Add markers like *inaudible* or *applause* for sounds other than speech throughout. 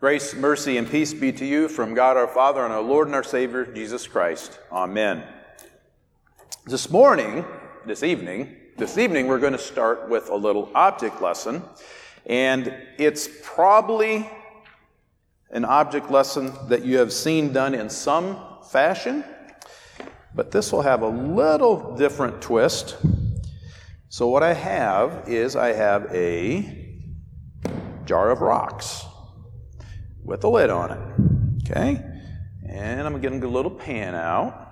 Grace, mercy, and peace be to you from God our Father and our Lord and our Savior, Jesus Christ. Amen. This morning, this evening, this evening we're going to start with a little object lesson, and it's probably an object lesson that you have seen done in some fashion, but this will have a little different twist. So, what I have is I have a jar of rocks with a lid on it. Okay? And I'm going to get a little pan out.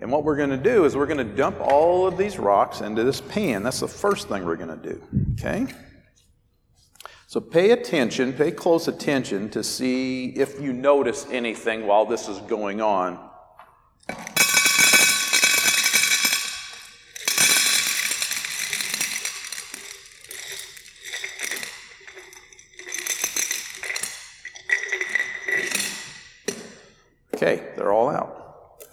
And what we're going to do is we're going to dump all of these rocks into this pan. That's the first thing we're going to do. Okay? So pay attention, pay close attention to see if you notice anything while this is going on. Okay, they're all out.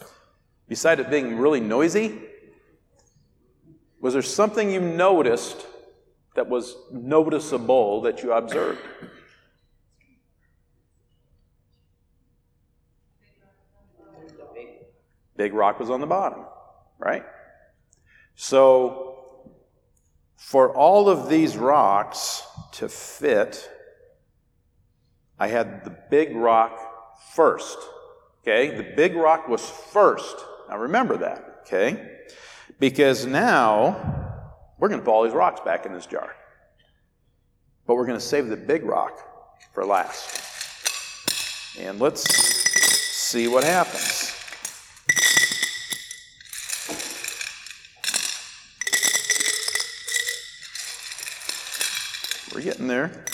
Beside it being really noisy, was there something you noticed that was noticeable that you observed? Big rock was on the bottom, right? So, for all of these rocks to fit, I had the big rock first. Okay, the big rock was first. Now remember that, okay? Because now we're going to put all these rocks back in this jar. But we're going to save the big rock for last. And let's see what happens. We're getting there.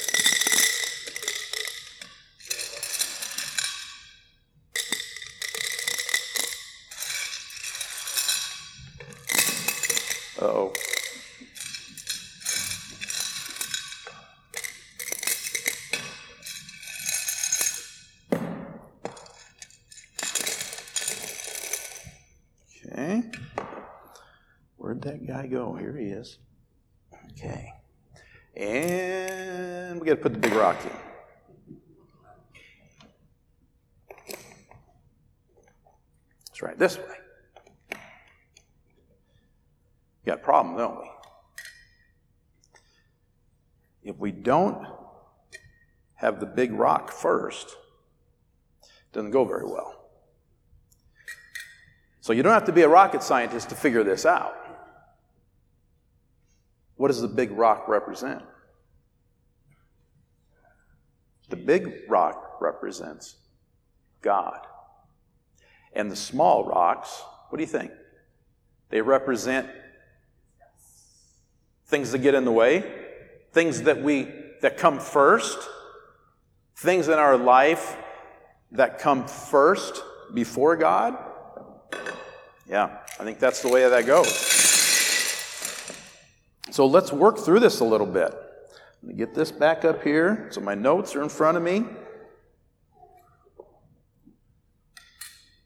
Okay. Where'd that guy go? Here he is. Okay. And we got to put the big rock in. That's right, this way. got a problem, don't we? If we don't have the big rock first, it doesn't go very well. So you don't have to be a rocket scientist to figure this out. What does the big rock represent? The big rock represents God. And the small rocks, what do you think? They represent things that get in the way, things that we that come first, things in our life that come first before God. Yeah, I think that's the way that goes. So let's work through this a little bit. Let me get this back up here. So my notes are in front of me.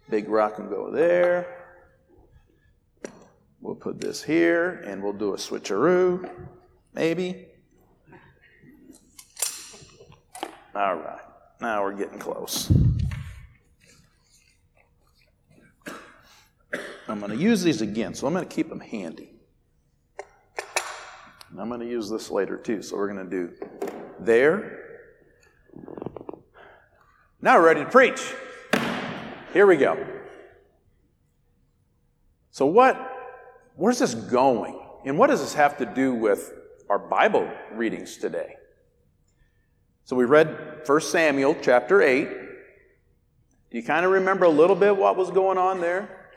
Big rock can go there. We'll put this here and we'll do a switcheroo, maybe. All right, now we're getting close. I'm going to use these again, so I'm going to keep them handy. And I'm going to use this later too, so we're going to do there. Now we're ready to preach. Here we go. So, what where's this going? And what does this have to do with our Bible readings today? So we read 1 Samuel chapter 8. Do you kind of remember a little bit what was going on there?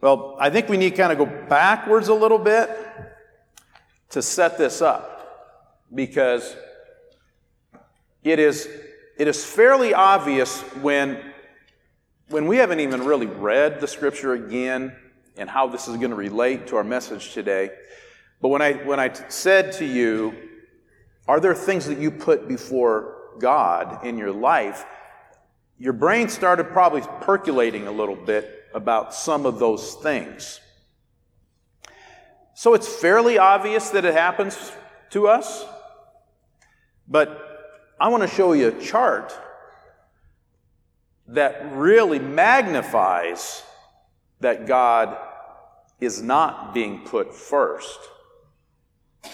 Well, I think we need to kind of go backwards a little bit to set this up because it is, it is fairly obvious when when we haven't even really read the scripture again and how this is going to relate to our message today, but when I, when I said to you, are there things that you put before God in your life? Your brain started probably percolating a little bit about some of those things. So it's fairly obvious that it happens to us. But I want to show you a chart that really magnifies that God is not being put first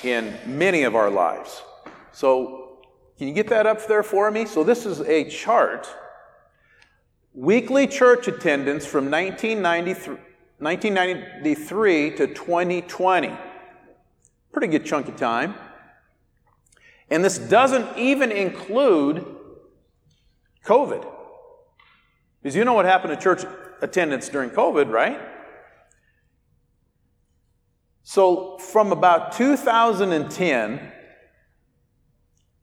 in many of our lives. So, can you get that up there for me? So, this is a chart. Weekly church attendance from 1993, 1993 to 2020. Pretty good chunk of time. And this doesn't even include COVID. Because you know what happened to church attendance during COVID, right? So, from about 2010,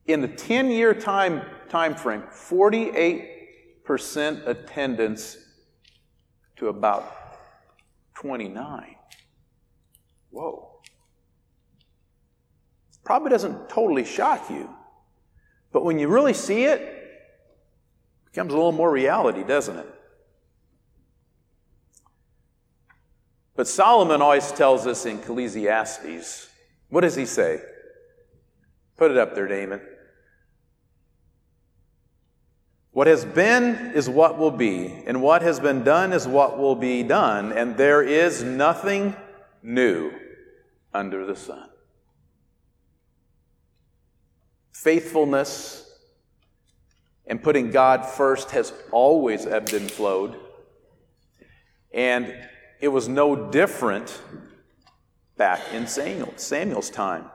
in the 10 year time, time frame, 48% attendance to about 29. Whoa. Probably doesn't totally shock you, but when you really see it, it becomes a little more reality, doesn't it? But Solomon always tells us in Ecclesiastes, what does he say? Put it up there, Damon. What has been is what will be, and what has been done is what will be done, and there is nothing new under the sun. Faithfulness and putting God first has always ebbed and flowed. And it was no different back in Samuel, Samuel's time.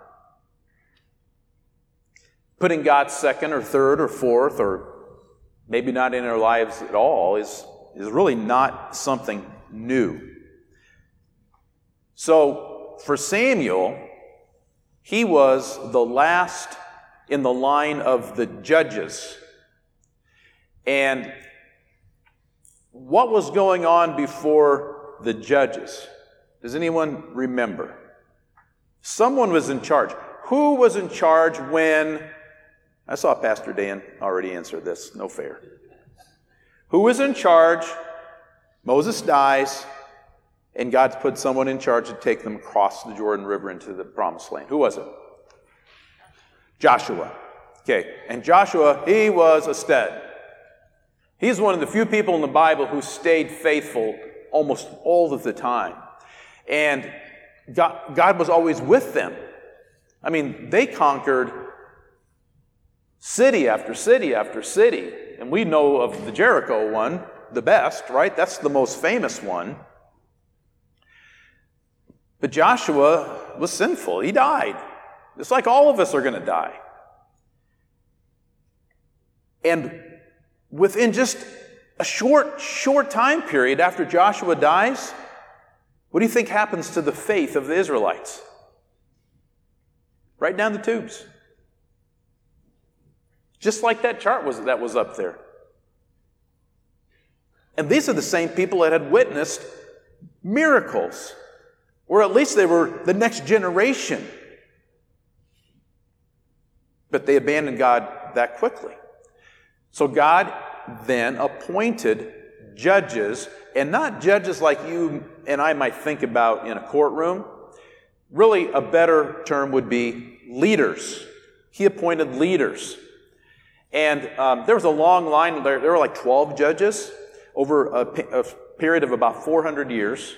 Putting God second or third or fourth or maybe not in our lives at all is, is really not something new. So for Samuel, he was the last in the line of the judges. And what was going on before the judges. Does anyone remember? Someone was in charge. Who was in charge when? I saw Pastor Dan already answer this. No fair. Who was in charge? Moses dies, and God's put someone in charge to take them across the Jordan River into the promised land. Who was it? Joshua. Okay, and Joshua, he was a stud. He's one of the few people in the Bible who stayed faithful almost all of the time. And God, God was always with them. I mean, they conquered city after city after city. And we know of the Jericho one the best, right? That's the most famous one. But Joshua was sinful. He died. It's like all of us are going to die. And within just a short, short time period after Joshua dies, what do you think happens to the faith of the Israelites? Right down the tubes. Just like that chart was that was up there. And these are the same people that had witnessed miracles, or at least they were the next generation. But they abandoned God that quickly. So God then appointed judges, and not judges like you and I might think about in a courtroom. Really, a better term would be leaders. He appointed leaders. And um, there was a long line, there, there were like 12 judges over a, a period of about 400 years.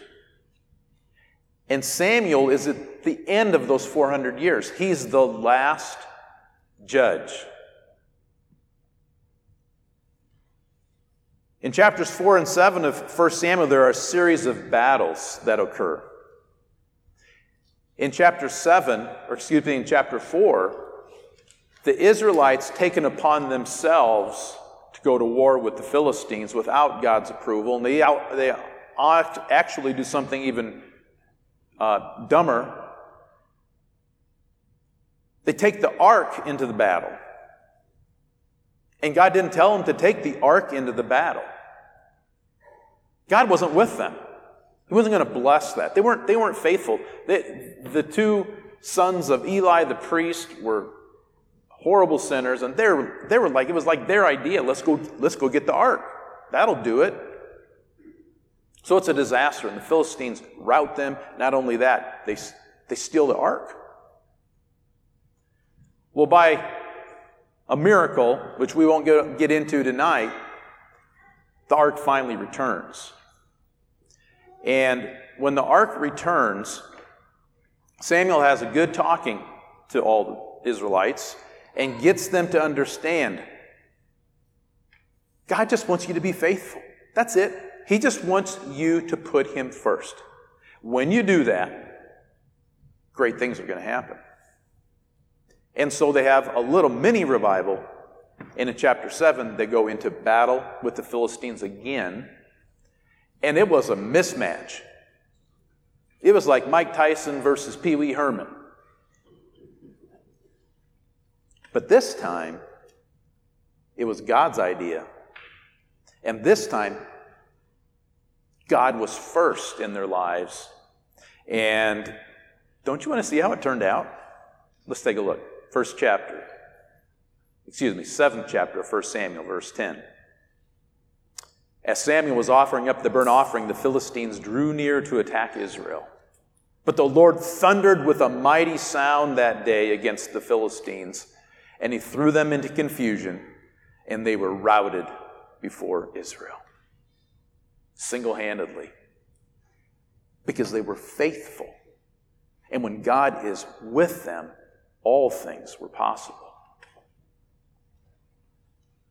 And Samuel is at the end of those 400 years. He's the last judge. In chapters 4 and 7 of 1 Samuel, there are a series of battles that occur. In chapter 7, or excuse me, in chapter 4, the Israelites taken upon themselves to go to war with the Philistines without God's approval, and they, out, they actually do something even uh, dumber. They take the ark into the battle. And God didn't tell them to take the ark into the battle. God wasn't with them. He wasn't going to bless that. They weren't, they weren't faithful. They, the two sons of Eli the priest were horrible sinners, and they were, they were like, it was like their idea. Let's go, let's go get the ark. That'll do it. So it's a disaster, and the Philistines rout them. Not only that, they, they steal the ark. Well, by a miracle, which we won't get, get into tonight, the ark finally returns. And when the ark returns, Samuel has a good talking to all the Israelites and gets them to understand God just wants you to be faithful. That's it. He just wants you to put Him first. When you do that, great things are going to happen. And so they have a little mini revival. And in chapter 7, they go into battle with the Philistines again. And it was a mismatch. It was like Mike Tyson versus Pee Wee Herman. But this time, it was God's idea. And this time, God was first in their lives. And don't you want to see how it turned out? Let's take a look. First chapter. Excuse me, seventh chapter of 1 Samuel, verse 10. As Samuel was offering up the burnt offering, the Philistines drew near to attack Israel. But the Lord thundered with a mighty sound that day against the Philistines, and he threw them into confusion, and they were routed before Israel. Single handedly. Because they were faithful. And when God is with them, all things were possible.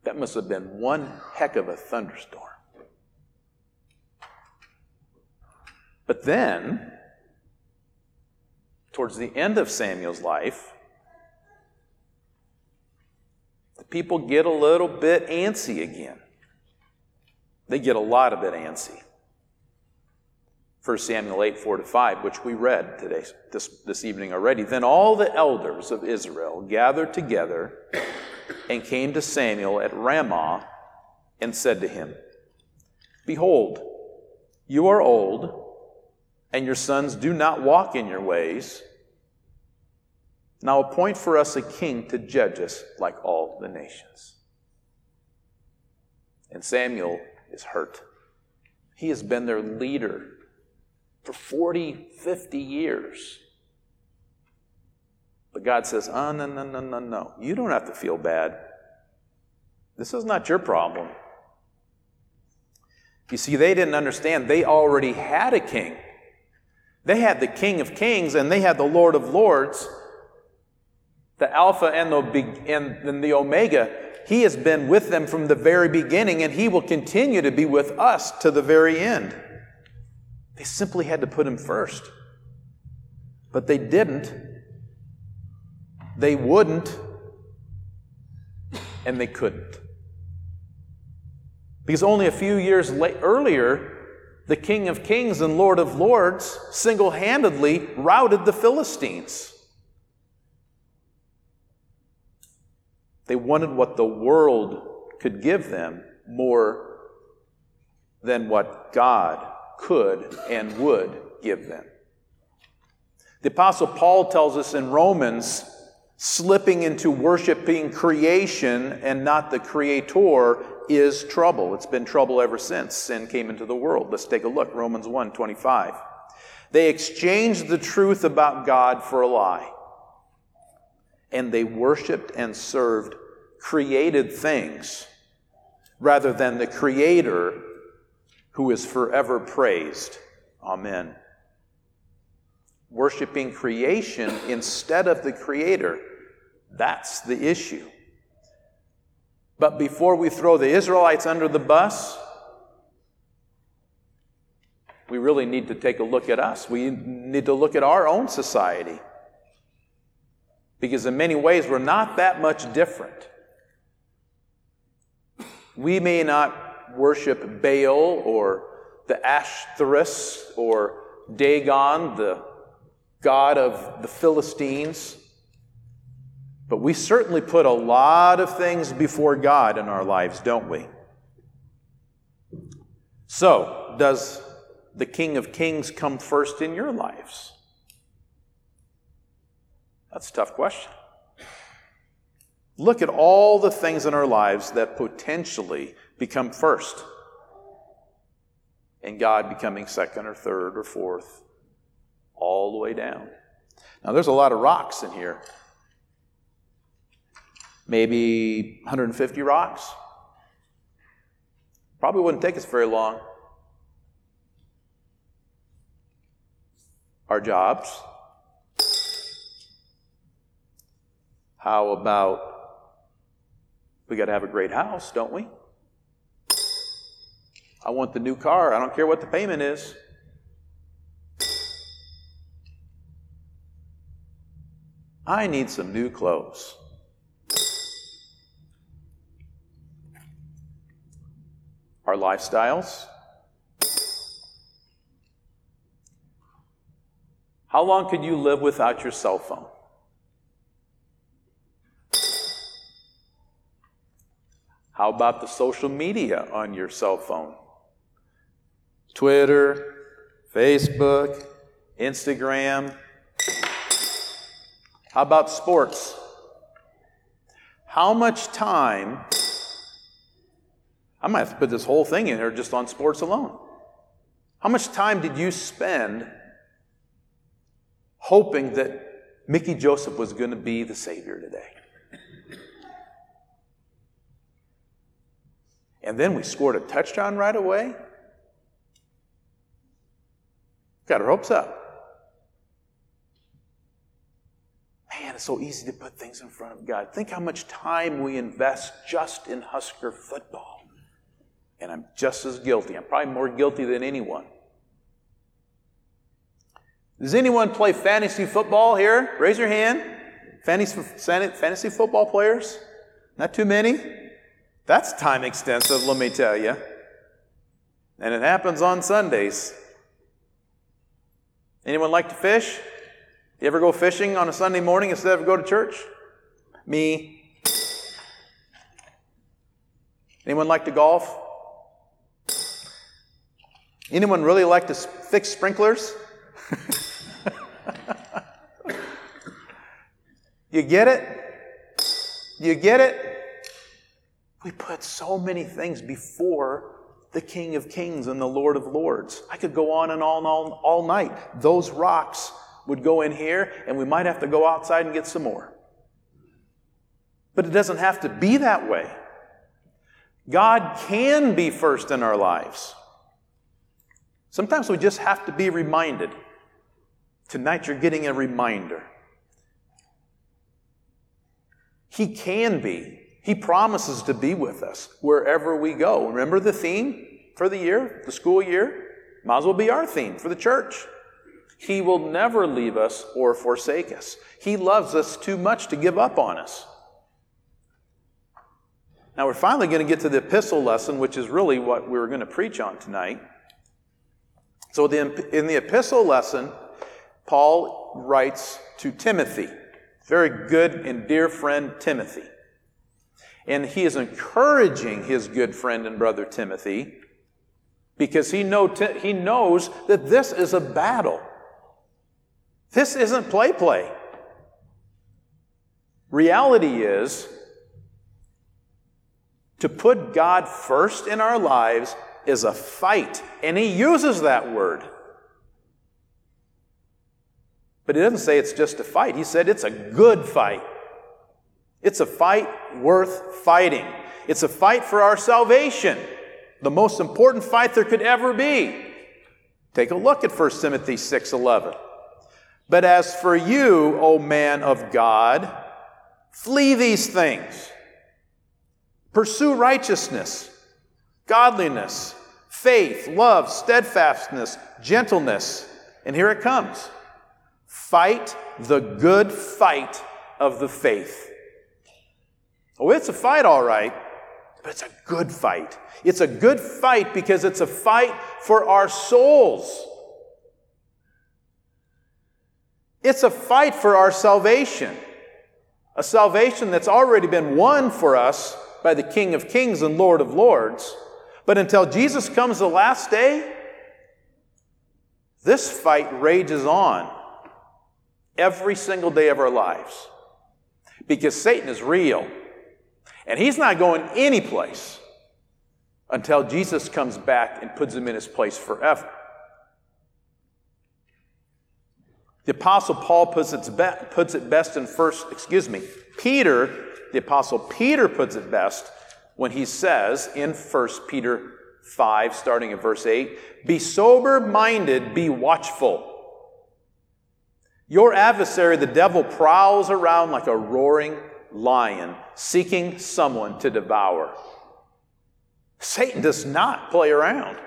That must have been one heck of a thunderstorm. But then, towards the end of Samuel's life, the people get a little bit antsy again. They get a lot of bit antsy. 1 Samuel 8, 4 to 5, which we read today, this, this evening already. Then all the elders of Israel gathered together and came to Samuel at Ramah and said to him, Behold, you are old, and your sons do not walk in your ways. Now appoint for us a king to judge us like all the nations. And Samuel is hurt. He has been their leader for 40, 50 years. But God says, oh, no, no, no, no, no. You don't have to feel bad. This is not your problem. You see, they didn't understand. They already had a king. They had the King of Kings and they had the Lord of Lords, the Alpha and the, and the Omega. He has been with them from the very beginning and He will continue to be with us to the very end. They simply had to put him first. But they didn't. They wouldn't. And they couldn't. Because only a few years late, earlier, the King of Kings and Lord of Lords single handedly routed the Philistines. They wanted what the world could give them more than what God could and would give them. The Apostle Paul tells us in Romans slipping into worshiping creation and not the creator is trouble. It's been trouble ever since sin came into the world. Let's take a look. Romans 1 25. They exchanged the truth about God for a lie. And they worshiped and served created things rather than the Creator who is forever praised. Amen. Worshipping creation instead of the Creator. That's the issue. But before we throw the Israelites under the bus, we really need to take a look at us. We need to look at our own society. Because in many ways, we're not that much different. We may not worship Baal or the Ashtoreths or Dagon, the god of the Philistines. But we certainly put a lot of things before God in our lives, don't we? So, does the King of Kings come first in your lives? That's a tough question. Look at all the things in our lives that potentially become first, and God becoming second or third or fourth, all the way down. Now, there's a lot of rocks in here. maybe 150 rocks. Probably wouldn't take us very long. Our jobs. How about we got to have a great house, don't we? I want the new car. I don't care what the payment is. I need some new clothes. Our lifestyles. How long could you live without your cell phone? How about the social media on your cell phone? Twitter, Facebook, Instagram. How about sports? How much time? I might have to put this whole thing in here just on sports alone. How much time did you spend hoping that Mickey Joseph was going to be the Savior today? And then we scored a touchdown right away. Got our hopes up. Man, it's so easy to put things in front of God. Think how much time we invest just in Husker football. And I'm just as guilty. I'm probably more guilty than anyone. Does anyone play fantasy football here? Raise your hand. Fantasy, fantasy football players? Not too many? That's time extensive, let me tell you. And it happens on Sundays. Anyone like to fish? You ever go fishing on a Sunday morning instead of go to church? Me. Anyone like to golf? Anyone really like to fix sprinklers? *laughs* you get it? You get it? We put so many things before the King of Kings and the Lord of Lords. I could go on and on all, all night. Those rocks would go in here, and we might have to go outside and get some more. But it doesn't have to be that way. God can be first in our lives. Sometimes we just have to be reminded. Tonight, you're getting a reminder. He can be. He promises to be with us wherever we go. Remember the theme for the year, the school year? Might as well be our theme for the church. He will never leave us or forsake us. He loves us too much to give up on us. Now, we're finally going to get to the epistle lesson, which is really what we were going to preach on tonight. So, in the epistle lesson, Paul writes to Timothy, very good and dear friend Timothy. And he is encouraging his good friend and brother Timothy because he, know, he knows that this is a battle. This isn't play play. Reality is to put God first in our lives is a fight, and he uses that word. But he doesn't say it's just a fight, he said it's a good fight. It's a fight worth fighting. It's a fight for our salvation, the most important fight there could ever be. Take a look at 1 Timothy 6:11. But as for you, O man of God, flee these things. Pursue righteousness, godliness, faith, love, steadfastness, gentleness. And here it comes. Fight the good fight of the faith. Oh, it's a fight, all right, but it's a good fight. It's a good fight because it's a fight for our souls. It's a fight for our salvation, a salvation that's already been won for us by the King of Kings and Lord of Lords. But until Jesus comes the last day, this fight rages on every single day of our lives because Satan is real. And he's not going any place until Jesus comes back and puts him in his place forever. The apostle Paul puts it, puts it best in first, excuse me, Peter The Apostle Peter puts it best when he says in 1 Peter 5, starting at verse 8, Be sober minded, be watchful. Your adversary, the devil, prowls around like a roaring lion, seeking someone to devour. Satan does not play around.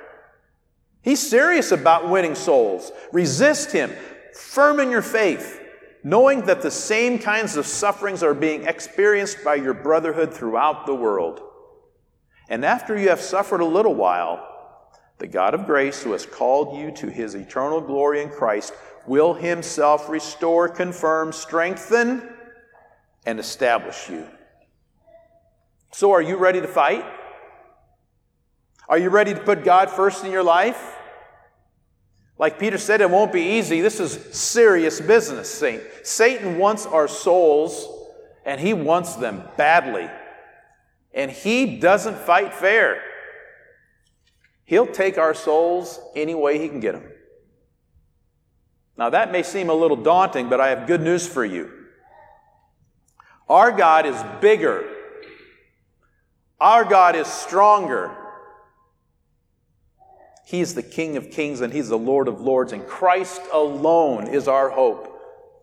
He's serious about winning souls. Resist him, firm in your faith, knowing that the same kinds of sufferings are being experienced by your brotherhood throughout the world. And after you have suffered a little while, the God of grace, who has called you to his eternal glory in Christ, will himself restore, confirm, strengthen, and establish you. So, are you ready to fight? Are you ready to put God first in your life? Like Peter said, it won't be easy. This is serious business, Saint. Satan wants our souls, and he wants them badly. And he doesn't fight fair. He'll take our souls any way he can get them. Now, that may seem a little daunting, but I have good news for you. Our God is bigger, our God is stronger. He is the King of kings and He's the Lord of lords, and Christ alone is our hope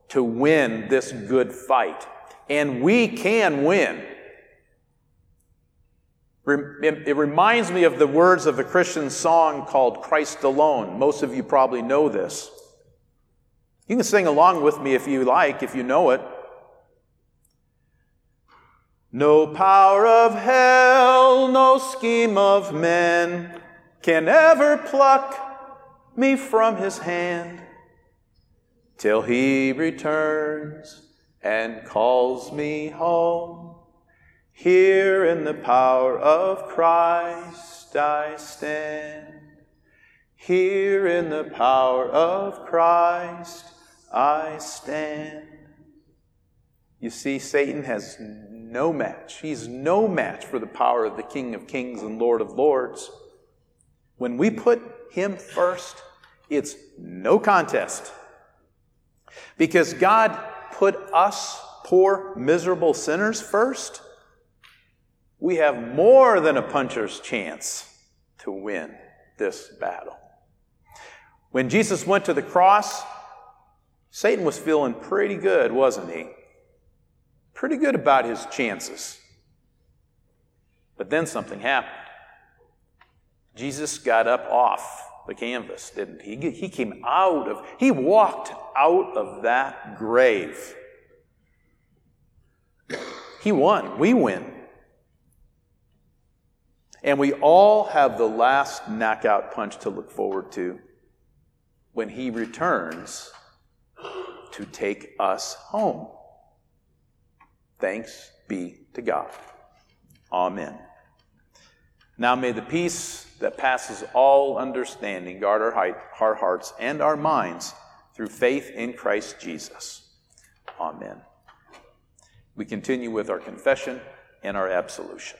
to win this good fight. And we can win. It reminds me of the words of a Christian song called Christ Alone. Most of you probably know this. You can sing along with me if you like, if you know it. No power of hell, no scheme of men can ever pluck me from his hand till he returns and calls me home. Here in the power of Christ I stand. Here in the power of Christ I stand. You see, Satan has no match. He's no match for the power of the King of Kings and Lord of Lords. When we put him first, it's no contest. Because God put us, poor, miserable sinners, first, we have more than a puncher's chance to win this battle. When Jesus went to the cross, Satan was feeling pretty good, wasn't he? Pretty good about his chances. But then something happened. Jesus got up off the canvas, didn't he? He came out of, he walked out of that grave. He won. We win. And we all have the last knockout punch to look forward to when he returns to take us home. Thanks be to God. Amen. Now may the peace that passes all understanding guard our, our hearts and our minds through faith in Christ Jesus. Amen. We continue with our confession and our absolution.